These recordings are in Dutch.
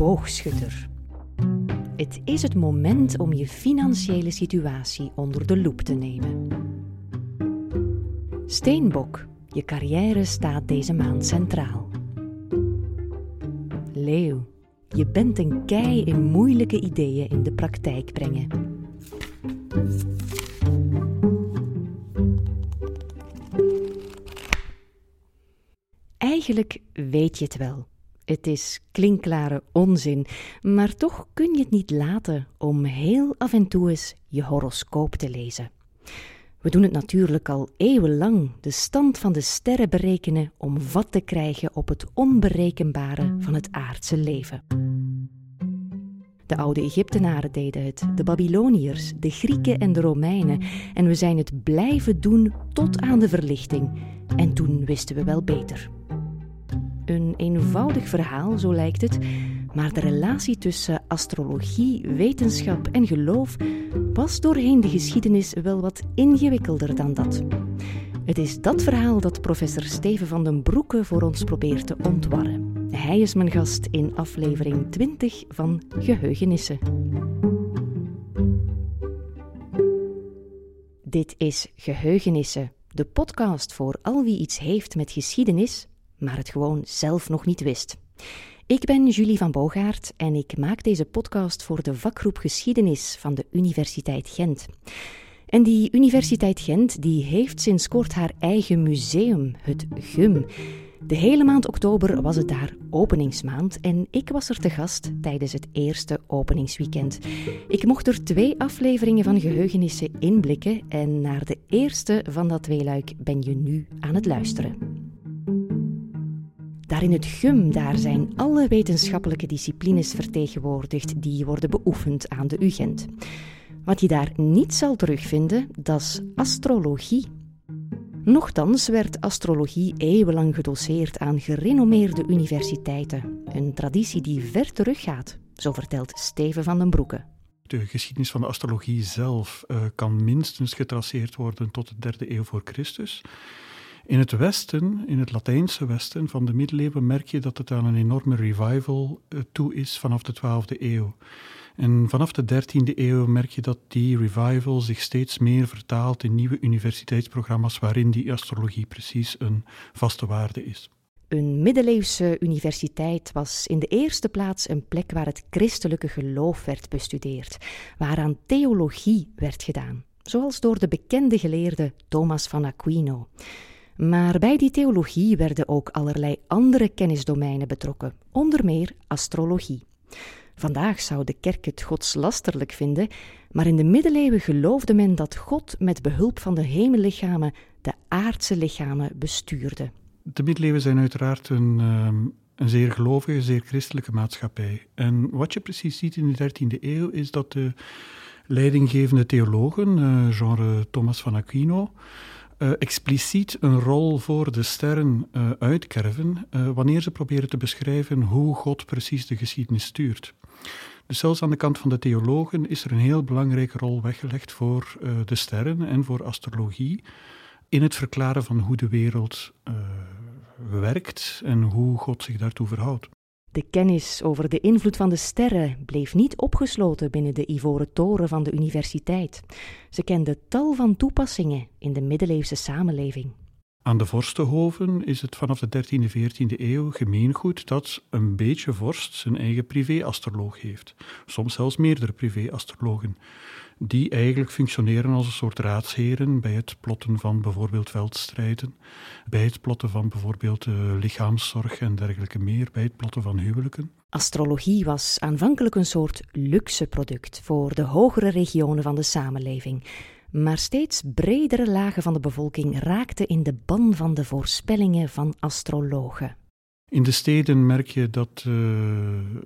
boogschutter. Het is het moment om je financiële situatie onder de loep te nemen. Steenbok, je carrière staat deze maand centraal. Leeuw, je bent een kei in moeilijke ideeën in de praktijk brengen. Eigenlijk weet je het wel. Het is klinkklare onzin, maar toch kun je het niet laten om heel af en toe eens je horoscoop te lezen. We doen het natuurlijk al eeuwenlang, de stand van de sterren berekenen om vat te krijgen op het onberekenbare van het aardse leven. De oude Egyptenaren deden het, de Babyloniërs, de Grieken en de Romeinen, en we zijn het blijven doen tot aan de verlichting. En toen wisten we wel beter. Een eenvoudig verhaal, zo lijkt het, maar de relatie tussen astrologie, wetenschap en geloof was doorheen de geschiedenis wel wat ingewikkelder dan dat. Het is dat verhaal dat professor Steven van den Broeke voor ons probeert te ontwarren. Hij is mijn gast in aflevering 20 van Geheugenissen. Dit is Geheugenissen, de podcast voor al wie iets heeft met geschiedenis, maar het gewoon zelf nog niet wist. Ik ben Julie van Boogaard en ik maak deze podcast voor de vakgroep Geschiedenis van de Universiteit Gent. En die Universiteit Gent die heeft sinds kort haar eigen museum, het GUM. De hele maand oktober was het daar openingsmaand en ik was er te gast tijdens het eerste openingsweekend. Ik mocht er twee afleveringen van Geheugenissen inblikken en naar de eerste van dat tweeluik ben je nu aan het luisteren. Daar in het GUM daar zijn alle wetenschappelijke disciplines vertegenwoordigd die worden beoefend aan de UGent. Wat je daar niet zal terugvinden, dat is astrologie. Nochtans werd astrologie eeuwenlang gedoseerd aan gerenommeerde universiteiten, een traditie die ver teruggaat, zo vertelt Steven van den Broeke. De geschiedenis van de astrologie zelf uh, kan minstens getraceerd worden tot de derde eeuw voor Christus. In het Westen, in het Latijnse Westen van de middeleeuwen, merk je dat het aan een enorme revival uh, toe is vanaf de 12e eeuw. En vanaf de 13e eeuw merk je dat die revival zich steeds meer vertaalt in nieuwe universiteitsprogramma's waarin die astrologie precies een vaste waarde is. Een middeleeuwse universiteit was in de eerste plaats een plek waar het christelijke geloof werd bestudeerd, waaraan theologie werd gedaan, zoals door de bekende geleerde Thomas van Aquino. Maar bij die theologie werden ook allerlei andere kennisdomeinen betrokken, onder meer astrologie. Vandaag zou de kerk het godslasterlijk vinden, maar in de middeleeuwen geloofde men dat God met behulp van de hemellichamen de aardse lichamen bestuurde. De middeleeuwen zijn uiteraard een, ehm, een zeer gelovige, zeer christelijke maatschappij. En wat je precies ziet in de 13e eeuw is dat de leidinggevende theologen, uh, genre Thomas van Aquino, uh, expliciet een rol voor de sterren uh, uitkerven uh, wanneer ze proberen te beschrijven hoe God precies de geschiedenis stuurt. Dus zelfs aan de kant van de theologen is er een heel belangrijke rol weggelegd voor de sterren en voor astrologie in het verklaren van hoe de wereld werkt en hoe God zich daartoe verhoudt. De kennis over de invloed van de sterren bleef niet opgesloten binnen de ivoren toren van de universiteit. Ze kende tal van toepassingen in de middeleeuwse samenleving. Aan de vorstenhoven is het vanaf de 13e, 14e eeuw gemeengoed dat een beetje vorst zijn eigen privé-astroloog heeft. Soms zelfs meerdere privé-astrologen die eigenlijk functioneren als een soort raadsheren bij het plotten van bijvoorbeeld veldstrijden, bij het plotten van bijvoorbeeld uh, lichaamszorg en dergelijke meer, bij het plotten van huwelijken. Astrologie was aanvankelijk een soort luxe product voor de hogere regionen van de samenleving. Maar steeds bredere lagen van de bevolking raakten in de ban van de voorspellingen van astrologen. In de steden merk je dat, uh,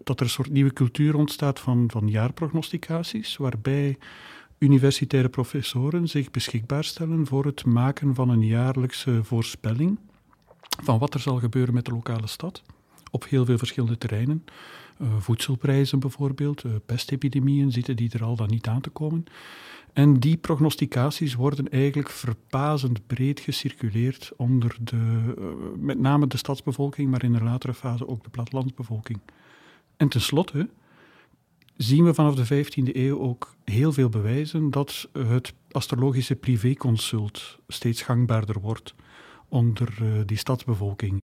dat er een soort nieuwe cultuur ontstaat van, van jaarprognosticaties, waarbij universitaire professoren zich beschikbaar stellen voor het maken van een jaarlijkse voorspelling van wat er zal gebeuren met de lokale stad op heel veel verschillende terreinen. Uh, voedselprijzen bijvoorbeeld, uh, pestepidemieën zitten die er al dan niet aan te komen. En die prognosticaties worden eigenlijk verpazend breed gecirculeerd onder de, uh, met name de stadsbevolking, maar in een latere fase ook de plattelandsbevolking. En tenslotte zien we vanaf de 15e eeuw ook heel veel bewijzen dat het astrologische privéconsult steeds gangbaarder wordt onder eh, die stadsbevolking.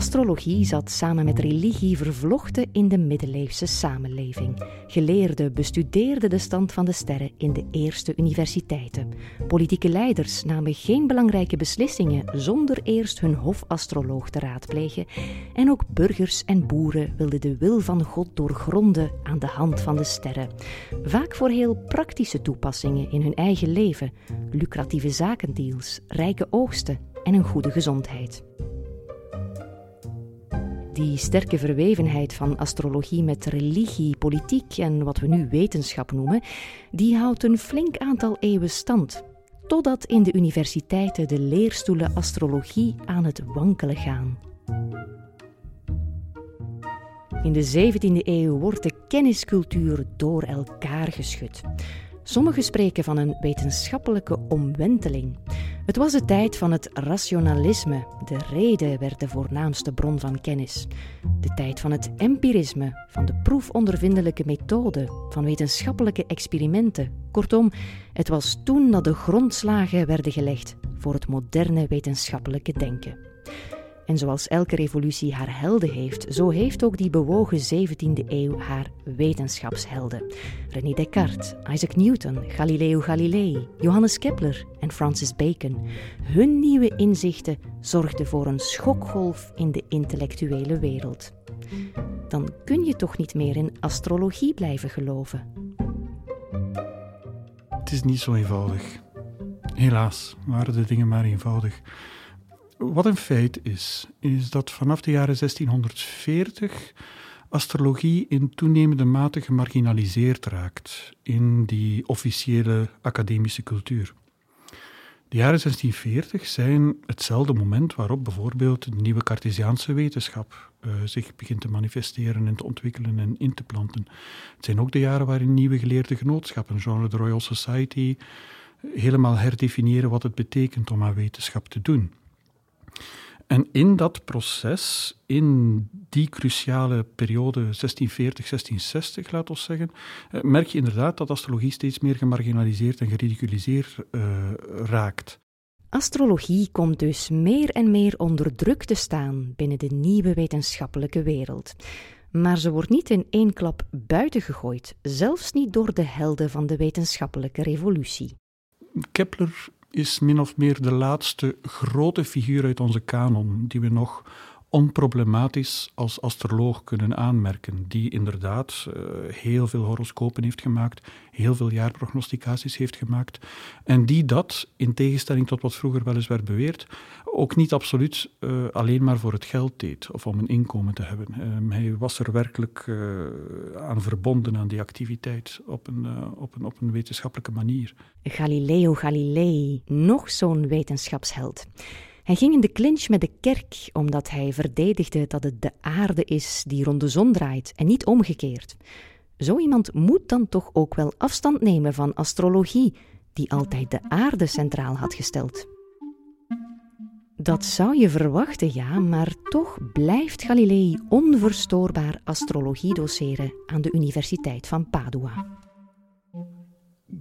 Astrologie zat samen met religie vervlochten in de middeleeuwse samenleving. Geleerden bestudeerden de stand van de sterren in de eerste universiteiten. Politieke leiders namen geen belangrijke beslissingen zonder eerst hun hofastroloog te raadplegen. En ook burgers en boeren wilden de wil van God doorgronden aan de hand van de sterren. Vaak voor heel praktische toepassingen in hun eigen leven: lucratieve zakendeals, rijke oogsten en een goede gezondheid. Die sterke verwevenheid van astrologie met religie, politiek en wat we nu wetenschap noemen, die houdt een flink aantal eeuwen stand. Totdat in de universiteiten de leerstoelen astrologie aan het wankelen gaan. In de 17e eeuw wordt de kenniscultuur door elkaar geschud. Sommigen spreken van een wetenschappelijke omwenteling. Het was de tijd van het rationalisme. De reden werd de voornaamste bron van kennis. De tijd van het empirisme, van de proefondervindelijke methode, van wetenschappelijke experimenten. Kortom, het was toen dat de grondslagen werden gelegd voor het moderne wetenschappelijke denken. En zoals elke revolutie haar helden heeft, zo heeft ook die bewogen 17e eeuw haar wetenschapshelden. René Descartes, Isaac Newton, Galileo Galilei, Johannes Kepler en Francis Bacon. Hun nieuwe inzichten zorgden voor een schokgolf in de intellectuele wereld. Dan kun je toch niet meer in astrologie blijven geloven. Het is niet zo eenvoudig. Helaas waren de dingen maar eenvoudig. Wat een feit is, is dat vanaf de jaren 1640 astrologie in toenemende mate gemarginaliseerd raakt in die officiële academische cultuur. De jaren 1640 zijn hetzelfde moment waarop bijvoorbeeld de nieuwe Cartesiaanse wetenschap uh, zich begint te manifesteren en te ontwikkelen en in te planten. Het zijn ook de jaren waarin nieuwe geleerde genootschappen, zoals de Royal Society, helemaal herdefiniëren wat het betekent om aan wetenschap te doen. En in dat proces, in die cruciale periode 1640, 1660, laat ons zeggen, eh, merk je inderdaad dat astrologie steeds meer gemarginaliseerd en geridiculiseerd uh, raakt. Astrologie komt dus meer en meer onder druk te staan binnen de nieuwe wetenschappelijke wereld. Maar ze wordt niet in één klap buiten gegooid, zelfs niet door de helden van de wetenschappelijke revolutie. Kepler is min of meer de laatste grote figuur uit onze kanon die we nog onproblematisch als astroloog kunnen aanmerken, die inderdaad uh, heel veel horoscopen heeft gemaakt, heel veel jaarprognosticaties heeft gemaakt, en die dat, in tegenstelling tot wat vroeger wel eens werd beweerd, ook niet absoluut uh, alleen maar voor het geld deed of om een inkomen te hebben. Um, hij was er werkelijk uh, aan verbonden aan die activiteit op een, op, een, op een wetenschappelijke manier. Galileo Galilei, nog zo'n wetenschapsheld. Hij ging in de clinch met de kerk omdat hij verdedigde dat het de aarde is die rond de zon draait en niet omgekeerd. Zo iemand moet dan toch ook wel afstand nemen van astrologie, die altijd de aarde centraal had gesteld. Dat zou je verwachten, ja, maar toch blijft Galilei onverstoorbaar astrologie doseren aan de Universiteit van Padua.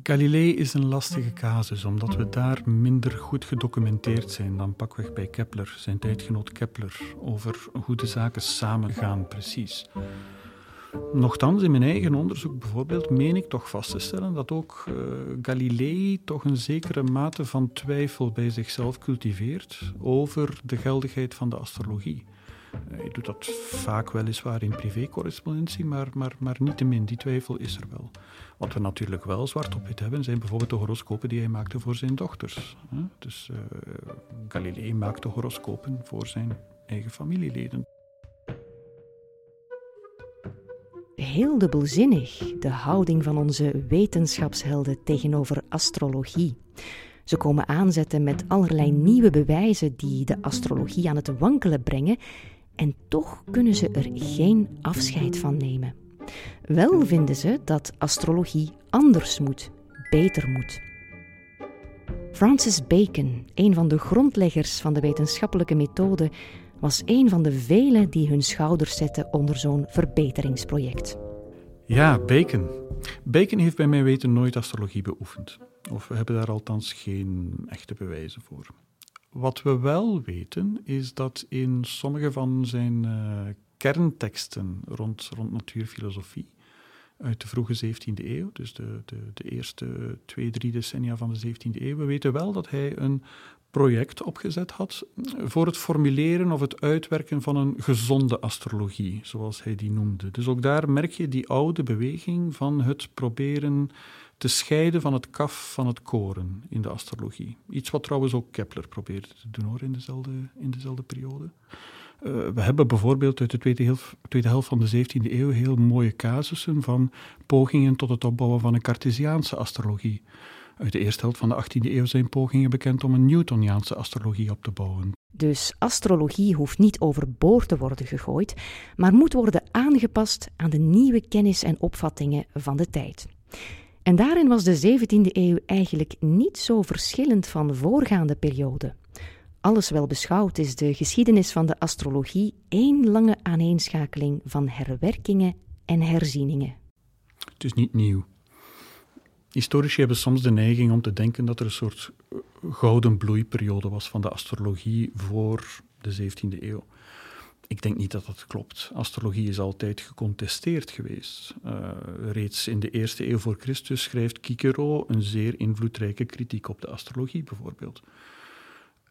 Galilei is een lastige casus, omdat we daar minder goed gedocumenteerd zijn dan pakweg bij Kepler, zijn tijdgenoot Kepler, over hoe de zaken samengaan precies. Nochtans, in mijn eigen onderzoek bijvoorbeeld, meen ik toch vast te stellen dat ook uh, Galilei toch een zekere mate van twijfel bij zichzelf cultiveert over de geldigheid van de astrologie. Uh, je doet dat vaak weliswaar in privécorrespondentie, maar, maar, maar niettemin, die twijfel is er wel. Wat we natuurlijk wel zwart op wit hebben, zijn bijvoorbeeld de horoscopen die hij maakte voor zijn dochters. Dus uh, Galilei maakte horoscopen voor zijn eigen familieleden. Heel dubbelzinnig, de houding van onze wetenschapshelden tegenover astrologie. Ze komen aanzetten met allerlei nieuwe bewijzen die de astrologie aan het wankelen brengen, en toch kunnen ze er geen afscheid van nemen. Wel vinden ze dat astrologie anders moet, beter moet. Francis Bacon, een van de grondleggers van de wetenschappelijke methode, was een van de velen die hun schouders zetten onder zo'n verbeteringsproject. Ja, Bacon. Bacon heeft bij mijn weten nooit astrologie beoefend. Of we hebben daar althans geen echte bewijzen voor. Wat we wel weten is dat in sommige van zijn uh, kernteksten rond, rond natuurfilosofie uit de vroege 17e eeuw, dus de, de, de eerste twee, drie decennia van de 17e eeuw, we weten wel dat hij een project opgezet had voor het formuleren of het uitwerken van een gezonde astrologie, zoals hij die noemde. Dus ook daar merk je die oude beweging van het proberen te scheiden van het kaf van het koren in de astrologie. Iets wat trouwens ook Kepler probeerde te doen hoor, in dezelfde, in dezelfde periode. Uh, we hebben bijvoorbeeld uit de tweede, helft, tweede helft van de 17e eeuw heel mooie casussen van pogingen tot het opbouwen van een Cartesiaanse astrologie. Uit de eerste helft van de 18e eeuw zijn pogingen bekend om een Newtoniaanse astrologie op te bouwen. Dus astrologie hoeft niet overboord te worden gegooid, maar moet worden aangepast aan de nieuwe kennis en opvattingen van de tijd. En daarin was de 17e eeuw eigenlijk niet zo verschillend van de voorgaande periode. Alles wel beschouwd is de geschiedenis van de astrologie één lange aaneenschakeling van herwerkingen en herzieningen. Het is niet nieuw. Historici hebben soms de neiging om te denken dat er een soort eh, gouden bloeiperiode was van de astrologie voor de 17e eeuw. Ik denk niet dat dat klopt. Astrologie is altijd gecontesteerd geweest. Uh, reeds in de eerste eeuw voor Christus schrijft Cicero een zeer invloedrijke kritiek op de astrologie, bijvoorbeeld.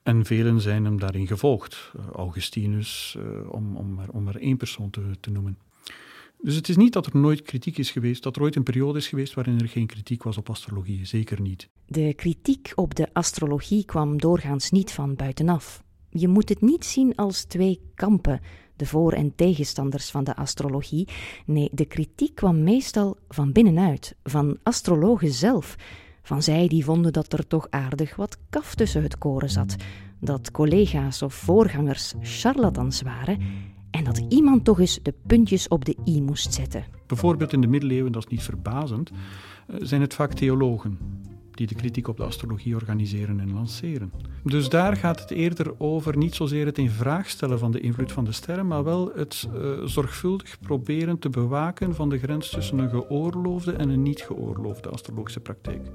En velen zijn hem daarin gevolgd. Uh, Augustinus, uh, om, om, maar, om maar één persoon te noemen. Dus het is niet dat er nooit kritiek is geweest, dat er ooit een periode is geweest waarin er geen kritiek was op astrologie. Zeker niet. De kritiek op de astrologie kwam doorgaans niet van buitenaf. Je moet het niet zien als twee kampen, de voor- en tegenstanders van de astrologie. Nee, de kritiek kwam meestal van binnenuit, van astrologen zelf. Van zij die vonden dat er toch aardig wat kaf tussen het koren zat, dat collega's of voorgangers charlatans waren en dat iemand toch eens de puntjes op de i moest zetten. Bijvoorbeeld in de middeleeuwen, dat is niet verbazend, eh, zijn het vaak theologen die de kritiek op de astrologie organiseren en lanceren. Dus daar gaat het eerder over niet zozeer het in vraag stellen van de invloed van de sterren, maar wel het uh, zorgvuldig proberen te bewaken van de grens tussen een geoorloofde en een niet geoorloofde astrologische praktijk.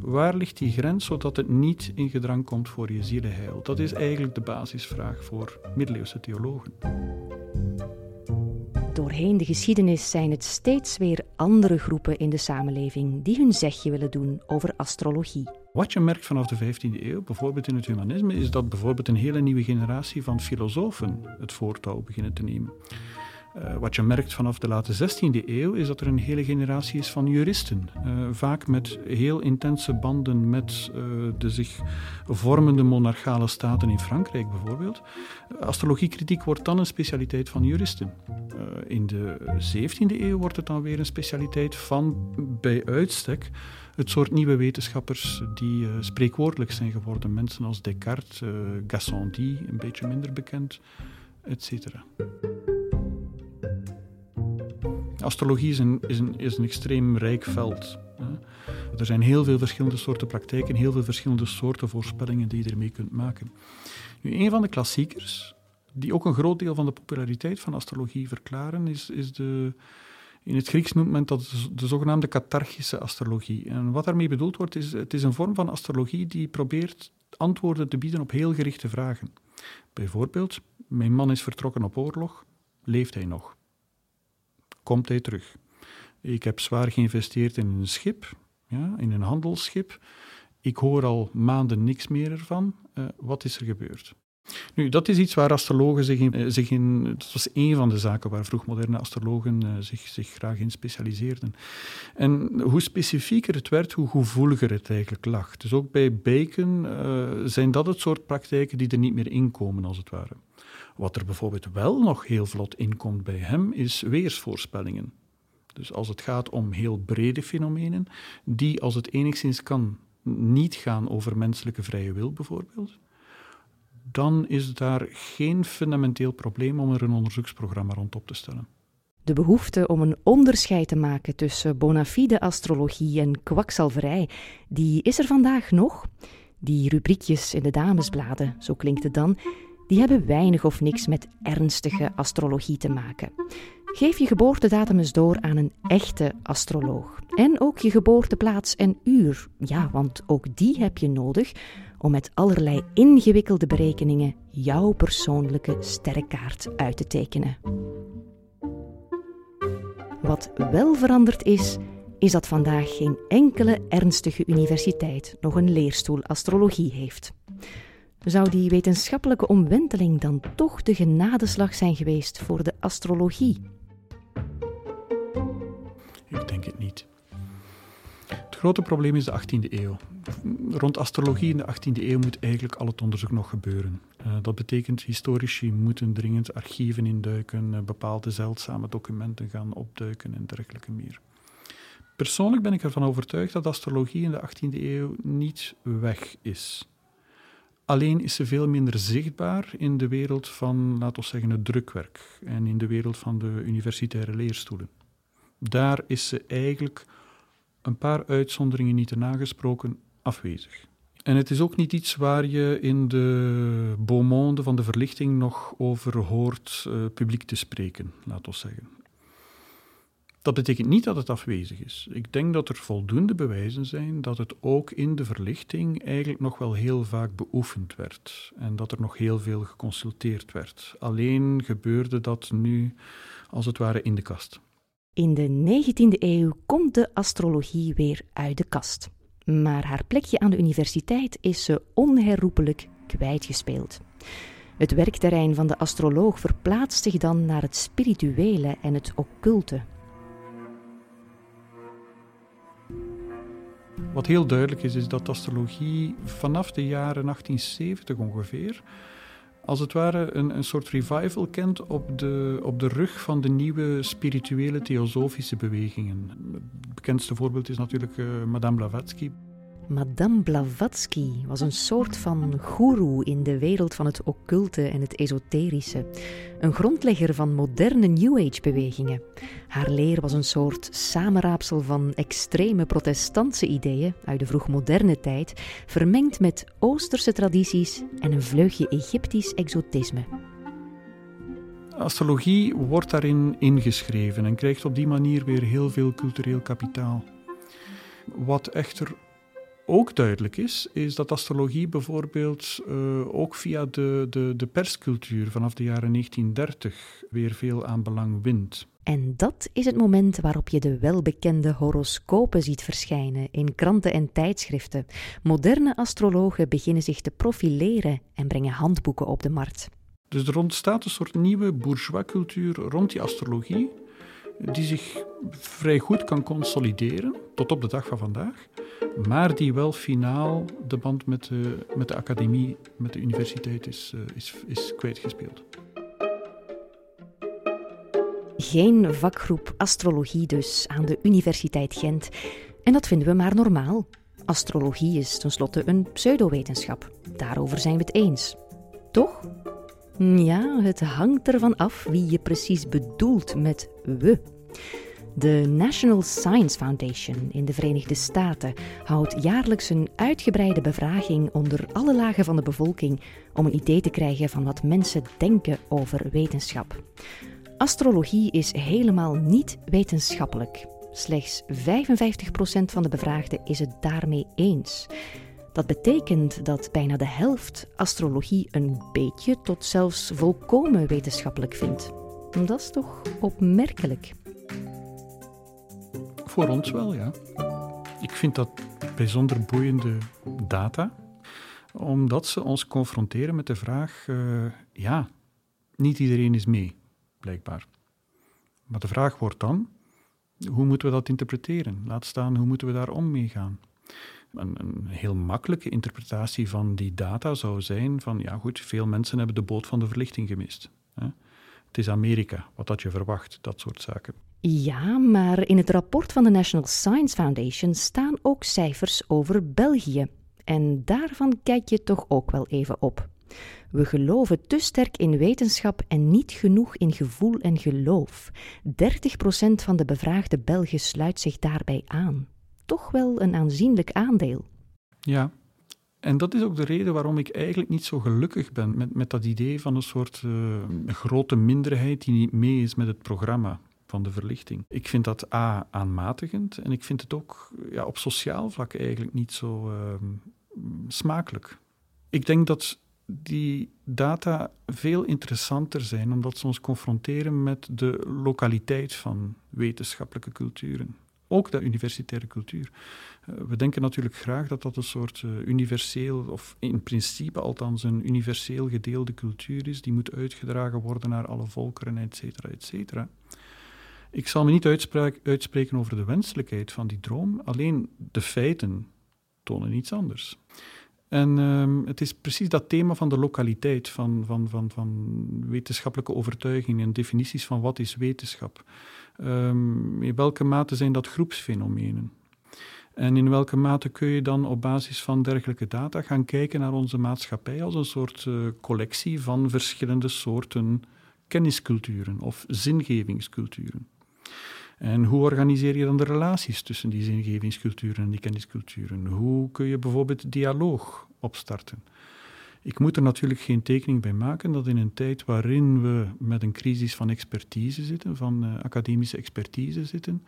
Waar ligt die grens zodat het niet in gedrang komt voor je zielenheil? Dat is eigenlijk de basisvraag voor middeleeuwse theologen. Doorheen de geschiedenis zijn het steeds weer andere groepen in de samenleving die hun zegje willen doen over astrologie. Wat je merkt vanaf de 15e eeuw, bijvoorbeeld in het humanisme, is dat bijvoorbeeld een hele nieuwe generatie van filosofen het voortouw beginnen te nemen. Uh, wat je merkt vanaf de late 16e eeuw is dat er een hele generatie is van juristen. Uh, vaak met heel intense banden met uh, de zich vormende monarchale staten in Frankrijk bijvoorbeeld. Astrologiekritiek wordt dan een specialiteit van juristen. in de 17e eeuw wordt het dan weer een specialiteit van bij uitstek het soort nieuwe wetenschappers die spreekwoordelijk zijn geworden. Mensen als Descartes, Gassendi, een beetje minder bekend, etc. Astrologie is een, is een, is een extreem rijk veld. Er zijn heel veel verschillende soorten praktijken, heel veel verschillende soorten voorspellingen die je ermee kunt maken. Nu, een van de klassiekers, die ook een groot deel van de populariteit van astrologie verklaren, is, is de, in het Grieks noemt men dat de zogenaamde catharchische astrologie. En wat daarmee bedoeld wordt, is het is een vorm van astrologie die probeert antwoorden te bieden op heel gerichte vragen. Bijvoorbeeld, mijn man is vertrokken op oorlog, leeft hij nog? Komt hij terug. Ik heb zwaar geïnvesteerd in een schip, ja, in een handelsschip. Ik hoor al maanden niks meer ervan. Uh, wat is er gebeurd? Nu, dat is iets waar astrologen zich in, uh, zich in, Dat was een van de zaken waar vroegmoderne astrologen uh, zich, zich graag in specialiseerden. En hoe specifieker het werd, hoe gevoeliger het eigenlijk lag. Dus ook bij Bacon zijn dat het soort praktijken die er niet meer inkomen, als het ware. Wat er bijvoorbeeld wel nog heel vlot inkomt bij hem, is weersvoorspellingen. Dus als het gaat om heel brede fenomenen, die als het enigszins kan niet gaan over menselijke vrije wil bijvoorbeeld, dan is daar geen fundamenteel probleem om er een onderzoeksprogramma rond op te stellen. De behoefte om een onderscheid te maken tussen bona fide astrologie en kwakzalverij, die is er vandaag nog. Die rubriekjes in de damesbladen, zo klinkt het dan, die hebben weinig of niks met ernstige astrologie te maken. Geef je geboortedatum eens door aan een echte astroloog. En ook je geboorteplaats en uur. Ja, want ook die heb je nodig om met allerlei ingewikkelde berekeningen jouw persoonlijke sterrenkaart uit te tekenen. Wat wel veranderd is, is dat vandaag geen enkele ernstige universiteit nog een leerstoel astrologie heeft. Zou die wetenschappelijke omwenteling dan toch de genadeslag zijn geweest voor de astrologie? Ik denk het niet. Het grote probleem is de 18e eeuw. Rond astrologie in de 18e eeuw moet eigenlijk al het onderzoek nog gebeuren. Uh, dat betekent historici moeten dringend archieven induiken, uh, bepaalde zeldzame documenten gaan opduiken en dergelijke meer. Persoonlijk ben ik ervan overtuigd dat astrologie in de 18e eeuw niet weg is. Alleen is ze veel minder zichtbaar in de wereld van, laten we zeggen, het drukwerk en in de wereld van de universitaire leerstoelen. Daar is ze eigenlijk een paar uitzonderingen niet te nagesproken afwezig. En het is ook niet iets waar je in de beau monde van de verlichting nog over hoort uh, publiek te spreken, laten we zeggen. Dat betekent niet dat het afwezig is. Ik denk dat er voldoende bewijzen zijn dat het ook in de verlichting eigenlijk nog wel heel vaak beoefend werd en dat er nog heel veel geconsulteerd werd. Alleen gebeurde dat nu als het ware in de kast. In de 19e eeuw komt de astrologie weer uit de kast. Maar haar plekje aan de universiteit is ze onherroepelijk kwijtgespeeld. Het werkterrein van de astroloog verplaatst zich dan naar het spirituele en het occulte. Wat heel duidelijk is, is dat astrologie vanaf de jaren 1870 ongeveer als het ware een, een soort revival kent op de, op de rug van de nieuwe spirituele theosofische bewegingen. Het bekendste voorbeeld is natuurlijk uh, Madame Blavatsky. Madame Blavatsky was een soort van goeroe in de wereld van het occulte en het esoterische. Een grondlegger van moderne New Age-bewegingen. Haar leer was een soort samenraapsel van extreme protestantse ideeën uit de vroegmoderne tijd, vermengd met Oosterse tradities en een vleugje Egyptisch exotisme. Astrologie wordt daarin ingeschreven en krijgt op die manier weer heel veel cultureel kapitaal. Wat echter ook duidelijk is, is dat astrologie bijvoorbeeld uh, ook via de, de, de perscultuur vanaf de jaren 1930 weer veel aan belang wint. En dat is het moment waarop je de welbekende horoscopen ziet verschijnen in kranten en tijdschriften. Moderne astrologen beginnen zich te profileren en brengen handboeken op de markt. Dus er ontstaat een soort nieuwe bourgeois-cultuur rond die astrologie, die zich vrij goed kan consolideren tot op de dag van vandaag maar die wel finaal de band met de, met de academie, met de universiteit is, uh, is, is kwijtgespeeld. Geen vakgroep astrologie dus aan de Universiteit Gent. En dat vinden we maar normaal. Astrologie is tenslotte een pseudowetenschap. Daarover zijn we het eens. Toch? Ja, het hangt ervan af wie je precies bedoelt met we. De National Science Foundation in de Verenigde Staten houdt jaarlijks een uitgebreide bevraging onder alle lagen van de bevolking om een idee te krijgen van wat mensen denken over wetenschap. Astrologie is helemaal niet wetenschappelijk. Slechts 55% van de bevraagden is het daarmee eens. Dat betekent dat bijna de helft astrologie een beetje tot zelfs volkomen wetenschappelijk vindt. Dat is toch opmerkelijk? Voor ons wel, ja. Ik vind dat bijzonder boeiende data, omdat ze ons confronteren met de vraag: uh, ja, niet iedereen is mee, blijkbaar. Maar de vraag wordt dan: hoe moeten we dat interpreteren? Laat staan, hoe moeten we daar om mee gaan? Een, een, heel makkelijke interpretatie van die data zou zijn van, ja goed, veel mensen hebben de boot van de verlichting gemist. Hè? Het is Amerika, wat had je verwacht, dat soort zaken. Ja, maar in het rapport van de National Science Foundation staan ook cijfers over België. En daarvan kijk je toch ook wel even op. We geloven te sterk in wetenschap en niet genoeg in gevoel en geloof. 30% van de bevraagde Belgen sluit zich daarbij aan. Toch wel een aanzienlijk aandeel. Ja, En dat is ook de reden waarom ik eigenlijk niet zo gelukkig ben met, met dat idee van een soort uh, grote minderheid die niet mee is met het programma van de verlichting. Ik vind dat A, aanmatigend en ik vind het ook ja, op sociaal vlak eigenlijk niet zo uh, smakelijk. Ik denk dat die data veel interessanter zijn omdat ze ons confronteren met de lokaliteit van wetenschappelijke culturen. Ook de universitaire cultuur. Eh, we denken natuurlijk graag dat dat een soort uh, universeel, of in principe althans een universeel gedeelde cultuur is, die moet uitgedragen worden naar alle volkeren, et cetera, et cetera. Ik zal me niet uitspreken over de wenselijkheid van die droom, alleen de feiten tonen iets anders. En um, het is precies dat thema van de lokaliteit, van, van, van, van wetenschappelijke overtuigingen en definities van wat is wetenschap. Um, in welke mate zijn dat groepsfenomenen? En in welke mate kun je dan op basis van dergelijke data gaan kijken naar onze maatschappij als een soort uh, collectie van verschillende soorten kennisculturen of zingevingsculturen? En hoe organiseer je dan de relaties tussen die zingevingsculturen en die kennisculturen? Hoe kun je bijvoorbeeld dialoog opstarten? Ik moet er natuurlijk geen tekening bij maken dat in een tijd waarin we met een crisis van expertise zitten, van uh, academische expertise zitten,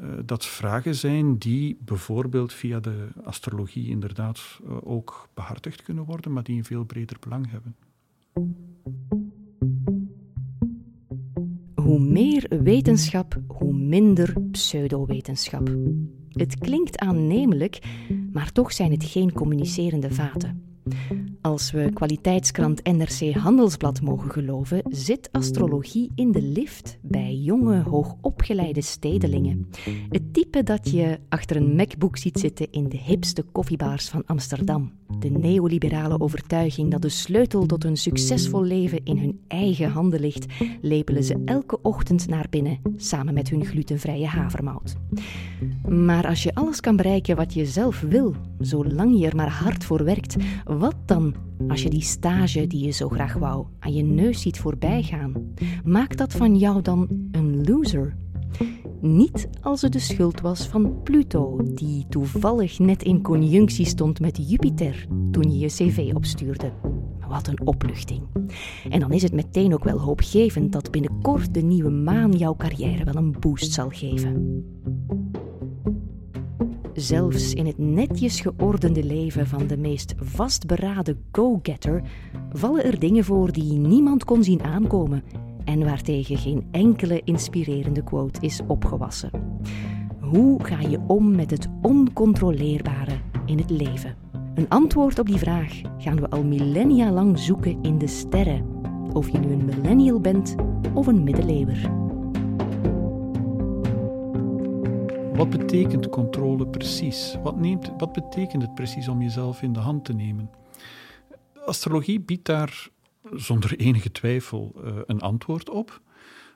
uh, dat vragen zijn die bijvoorbeeld via de astrologie inderdaad uh, ook behartigd kunnen worden, maar die een veel breder belang hebben. Hoe meer wetenschap, hoe minder pseudowetenschap. Het klinkt aannemelijk, maar toch zijn het geen communicerende vaten. Als we kwaliteitskrant NRC Handelsblad mogen geloven, zit astrologie in de lift bij jonge, hoogopgeleide stedelingen. Het type dat je achter een MacBook ziet zitten in de hipste koffiebars van Amsterdam. De neoliberale overtuiging dat de sleutel tot een succesvol leven in hun eigen handen ligt, lepelen ze elke ochtend naar binnen samen met hun glutenvrije havermout. Maar als je alles kan bereiken wat je zelf wil, zolang je er maar hard voor werkt, wat dan als je die stage die je zo graag wou aan je neus ziet voorbijgaan? Maakt dat van jou dan een loser? Niet als het de schuld was van Pluto, die toevallig net in conjunctie stond met Jupiter toen je je cv opstuurde. Wat een opluchting. En dan is het meteen ook wel hoopgevend dat binnenkort de nieuwe maan jouw carrière wel een boost zal geven. Zelfs in het netjes geordende leven van de meest vastberaden go-getter vallen er dingen voor die niemand kon zien aankomen en waartegen geen enkele inspirerende quote is opgewassen. Hoe ga je om met het oncontroleerbare in het leven? Een antwoord op die vraag gaan we al millennia lang zoeken in de sterren, of je nu een millennial bent of een middeleeuwer. Wat betekent controle precies? Wat, neemt, wat betekent het precies om jezelf in de hand te nemen? Astrologie biedt daar zonder enige twijfel uh, een antwoord op,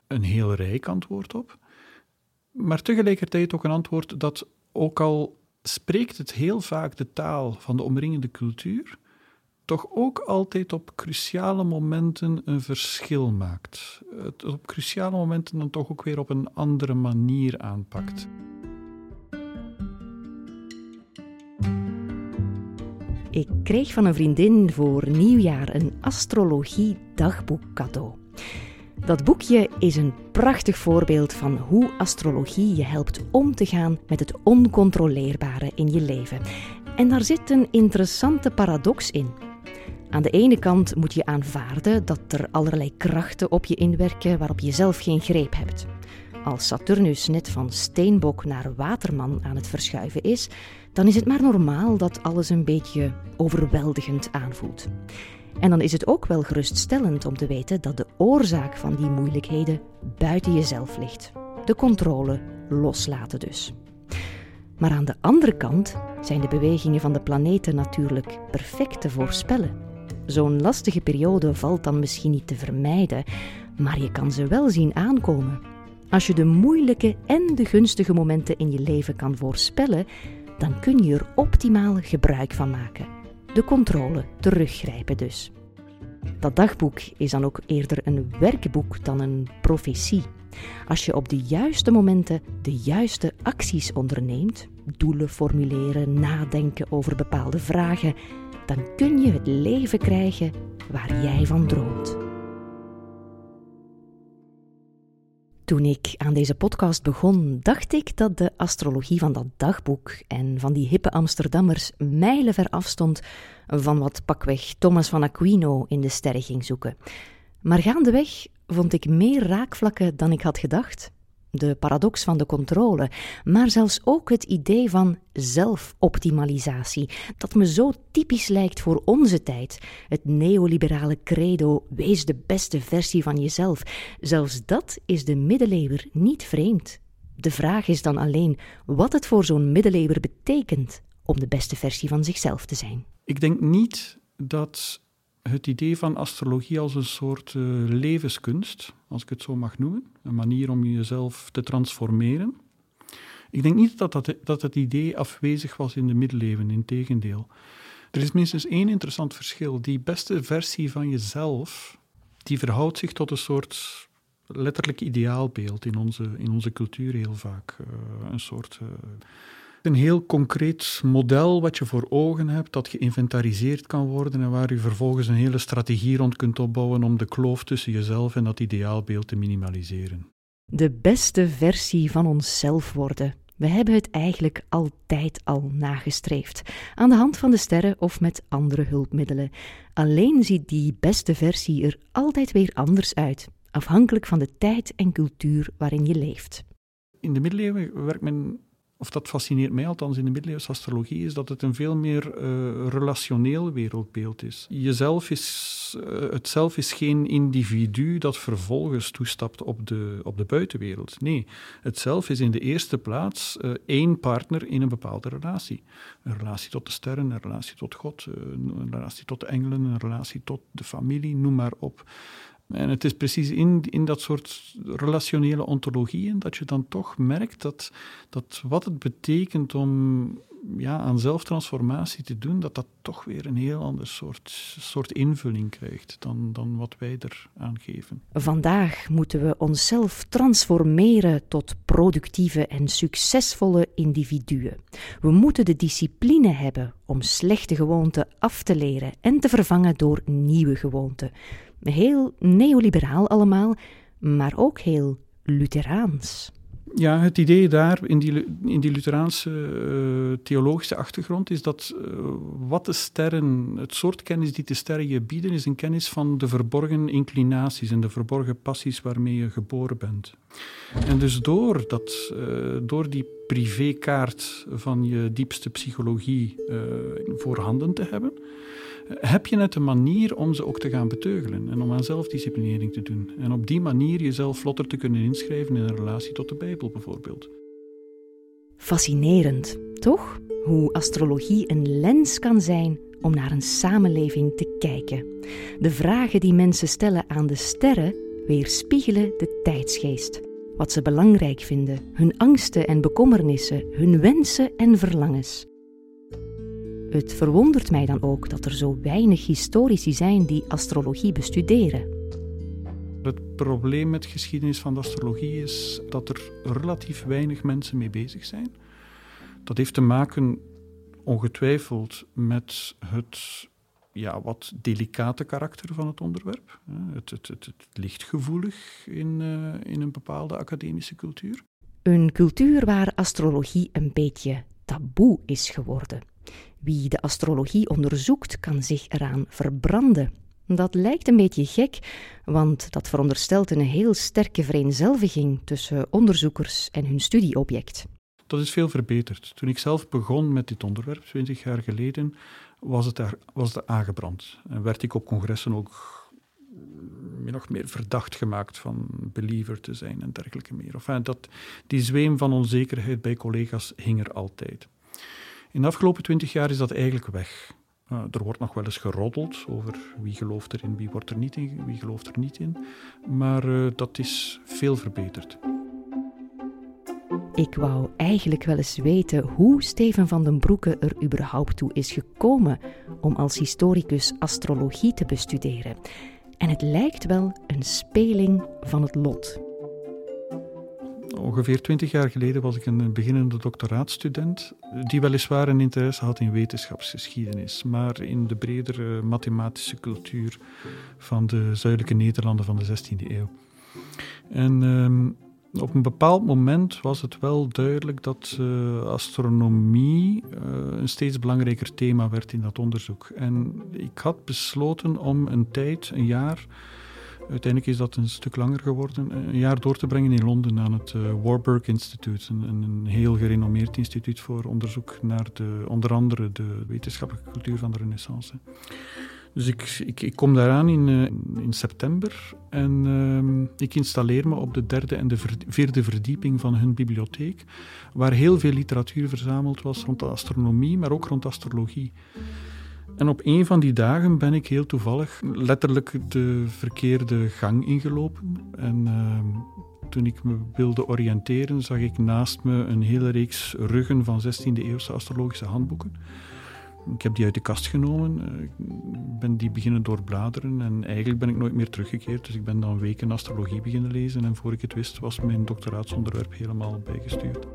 een heel rijk antwoord op, maar tegelijkertijd ook een antwoord dat, ook al spreekt het heel vaak de taal van de omringende cultuur, toch ook altijd op cruciale momenten een verschil maakt. Het op cruciale momenten dan toch ook weer op een andere manier aanpakt. Ik kreeg van een vriendin voor nieuwjaar een astrologie-dagboek cadeau. Dat boekje is een prachtig voorbeeld van hoe astrologie je helpt om te gaan met het oncontroleerbare in je leven. En daar zit een interessante paradox in. Aan de ene kant moet je aanvaarden dat er allerlei krachten op je inwerken waarop je zelf geen greep hebt. Als Saturnus net van steenbok naar waterman aan het verschuiven is, dan is het maar normaal dat alles een beetje overweldigend aanvoelt. En dan is het ook wel geruststellend om te weten dat de oorzaak van die moeilijkheden buiten jezelf ligt. De controle loslaten dus. Maar aan de andere kant zijn de bewegingen van de planeten natuurlijk perfect te voorspellen. Zo'n lastige periode valt dan misschien niet te vermijden, maar je kan ze wel zien aankomen. Als je de moeilijke en de gunstige momenten in je leven kan voorspellen, dan kun je er optimaal gebruik van maken. De controle teruggrijpen dus. Dat dagboek is dan ook eerder een werkboek dan een profetie. Als je op de juiste momenten de juiste acties onderneemt, doelen formuleren, nadenken over bepaalde vragen, dan kun je het leven krijgen waar jij van droomt. Toen ik aan deze podcast begon, dacht ik dat de astrologie van dat dagboek en van die hippe Amsterdammers mijlenver afstond van wat pakweg Thomas van Aquino in de sterren ging zoeken. Maar gaandeweg vond ik meer raakvlakken dan ik had gedacht de paradox van de controle, maar zelfs ook het idee van zelfoptimalisatie, dat me zo typisch lijkt voor onze tijd. Het neoliberale credo: wees de beste versie van jezelf. Zelfs dat is de middeleeuwer niet vreemd. De vraag is dan alleen wat het voor zo'n middeleeuwer betekent om de beste versie van zichzelf te zijn. Ik denk niet dat het idee van astrologie als een soort uh, levenskunst, als ik het zo mag noemen, een manier om jezelf te transformeren. Ik denk niet dat, dat, dat het idee afwezig was in de middeleeuwen, in tegendeel. Er is minstens één interessant verschil. Die beste versie van jezelf, die verhoudt zich tot een soort letterlijk ideaalbeeld in onze, in onze cultuur heel vaak. Uh, een soort... Uh, een heel concreet model wat je voor ogen hebt, dat geïnventariseerd kan worden en waar je vervolgens een hele strategie rond kunt opbouwen om de kloof tussen jezelf en dat ideaalbeeld te minimaliseren. De beste versie van onszelf worden. We hebben het eigenlijk altijd al nagestreefd, aan de hand van de sterren of met andere hulpmiddelen. Alleen ziet die beste versie er altijd weer anders uit, afhankelijk van de tijd en cultuur waarin je leeft. In de middeleeuwen werkt men of dat fascineert mij althans in de middeleeuwse astrologie, is dat het een veel meer uh, relationeel wereldbeeld is. Jezelf is, uh, het zelf is geen individu dat vervolgens toestapt op de, op de buitenwereld. Nee, het zelf is in de eerste plaats uh, één partner in een bepaalde relatie. Een relatie tot de sterren, een relatie tot God, een relatie tot de engelen, een relatie tot de familie, noem maar op. En het is precies in, in dat soort relationele ontologieën dat je dan toch merkt dat, dat wat het betekent om ja, aan zelftransformatie te doen, dat dat toch weer een heel ander soort, soort invulling krijgt dan, dan wat wij er aan geven. Vandaag moeten we onszelf transformeren tot productieve en succesvolle individuen. We moeten de discipline hebben om slechte gewoonten af te leren en te vervangen door nieuwe gewoonten. Heel neoliberaal allemaal, maar ook heel Lutheraans. Ja, het idee daar in die, in die Lutheraanse uh, theologische achtergrond is dat uh, wat de sterren, het soort kennis die de sterren je bieden, is een kennis van de verborgen inclinaties en de verborgen passies waarmee je geboren bent. En dus door, dat, uh, door die privékaart van je diepste psychologie voorhanden te hebben, heb je net een manier om ze ook te gaan beteugelen en om aan zelfdisciplinering te doen. En op die manier jezelf vlotter te kunnen inschrijven in een relatie tot de Bijbel bijvoorbeeld. Fascinerend, toch? Hoe astrologie een lens kan zijn om naar een samenleving te kijken. De vragen die mensen stellen aan de sterren weerspiegelen de tijdsgeest. Wat ze belangrijk vinden, hun angsten en bekommernissen, hun wensen en verlangens. Het verwondert mij dan ook dat er zo weinig historici zijn die astrologie bestuderen. Het probleem met geschiedenis van de astrologie is dat er relatief weinig mensen mee bezig zijn. Dat heeft te maken ongetwijfeld met het ja, wat delicate karakter van het onderwerp. Het, het, het, het ligt gevoelig in, uh, in een bepaalde academische cultuur. Een cultuur waar astrologie een beetje taboe is geworden. Wie de astrologie onderzoekt, kan zich eraan verbranden. Dat lijkt een beetje gek, want dat veronderstelt een heel sterke vereenzelviging tussen onderzoekers en hun studieobject. Dat is veel verbeterd. Toen ik zelf begon met dit onderwerp, 20 jaar geleden, was het, daar, was het aangebrand. En werd ik op congressen ook nog meer verdacht gemaakt van believer te zijn en dergelijke meer. Enfin, dat, die zweem van onzekerheid bij collega's hing er altijd. In de afgelopen twintig jaar is dat eigenlijk weg. Er wordt nog wel eens geroddeld over wie gelooft erin, wie wordt er niet in, wie gelooft er niet in. Maar uh, dat is veel verbeterd. Ik wou eigenlijk wel eens weten hoe Steven van den Broeke er überhaupt toe is gekomen om als historicus astrologie te bestuderen. En het lijkt wel een speling van het lot ongeveer twintig jaar geleden was ik een beginnende doctoraatstudent, die weliswaar een interesse had in wetenschapsgeschiedenis, maar in de bredere mathematische cultuur van de zuidelijke Nederlanden van de 16e eeuw. En ehm, op een bepaald moment was het wel duidelijk dat uh, astronomie uh, een steeds belangrijker thema werd in dat onderzoek. En ik had besloten om een tijd, een jaar, uiteindelijk is dat een stuk langer geworden, een jaar door te brengen in Londen aan het uh, Warburg Institute, een, een, heel gerenommeerd instituut voor onderzoek naar de, onder andere de wetenschappelijke cultuur van de Renaissance. Dus ik, ik, ik kom daaraan in, uh, in september en uh, ik installeer me op de derde en de vierde verdieping van hun bibliotheek, waar heel veel literatuur verzameld was rond de astronomie, maar ook rond astrologie. En op een van die dagen ben ik heel toevallig letterlijk de verkeerde gang ingelopen. En uh, toen ik me wilde oriënteren, zag ik naast me een hele reeks ruggen van 16e-eeuwse astrologische handboeken. Ik heb die uit de kast genomen, eh, ik ben die beginnen doorbladeren en eigenlijk ben ik nooit meer teruggekeerd. Dus ik ben dan weken astrologie beginnen lezen en voor ik het wist was mijn doctoraatsonderwerp helemaal bijgestuurd.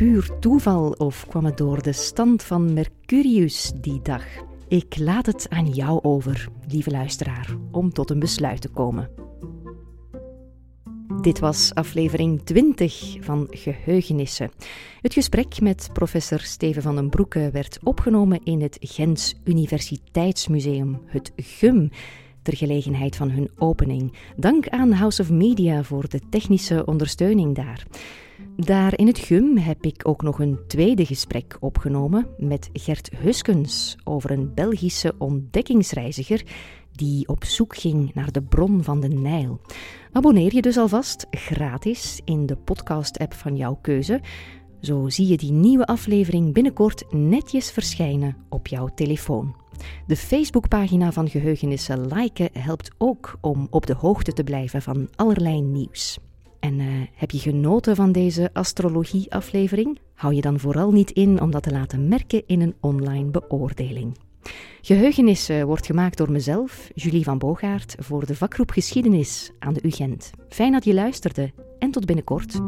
Puur toeval of kwam het door de stand van Mercurius die dag? Ik laat het aan jou over, lieve luisteraar, om tot een besluit te komen. Dit was aflevering 20 van Geheugenissen. Het gesprek met professor Steven van den Broeke werd opgenomen in het Gens Universiteitsmuseum, het GUM, ter gelegenheid van hun opening. Dank aan House of Media voor de technische ondersteuning daar. Daar in het GUM heb ik ook nog een tweede gesprek opgenomen met Gert Huskens over een Belgische ontdekkingsreiziger die op zoek ging naar de bron van de Nijl. Abonneer je dus alvast gratis in de podcast-app van jouw keuze. Zo zie je die nieuwe aflevering binnenkort netjes verschijnen op jouw telefoon. De Facebookpagina van Geheugenissen liken helpt ook om op de hoogte te blijven van allerlei nieuws. En uh, heb je genoten van deze astrologie-aflevering? Hou je dan vooral niet in om dat te laten merken in een online beoordeling. Geheugenissen wordt gemaakt door mezelf, Julie van Boogaard, voor de vakgroep Geschiedenis aan de UGent. Fijn dat je luisterde en tot binnenkort.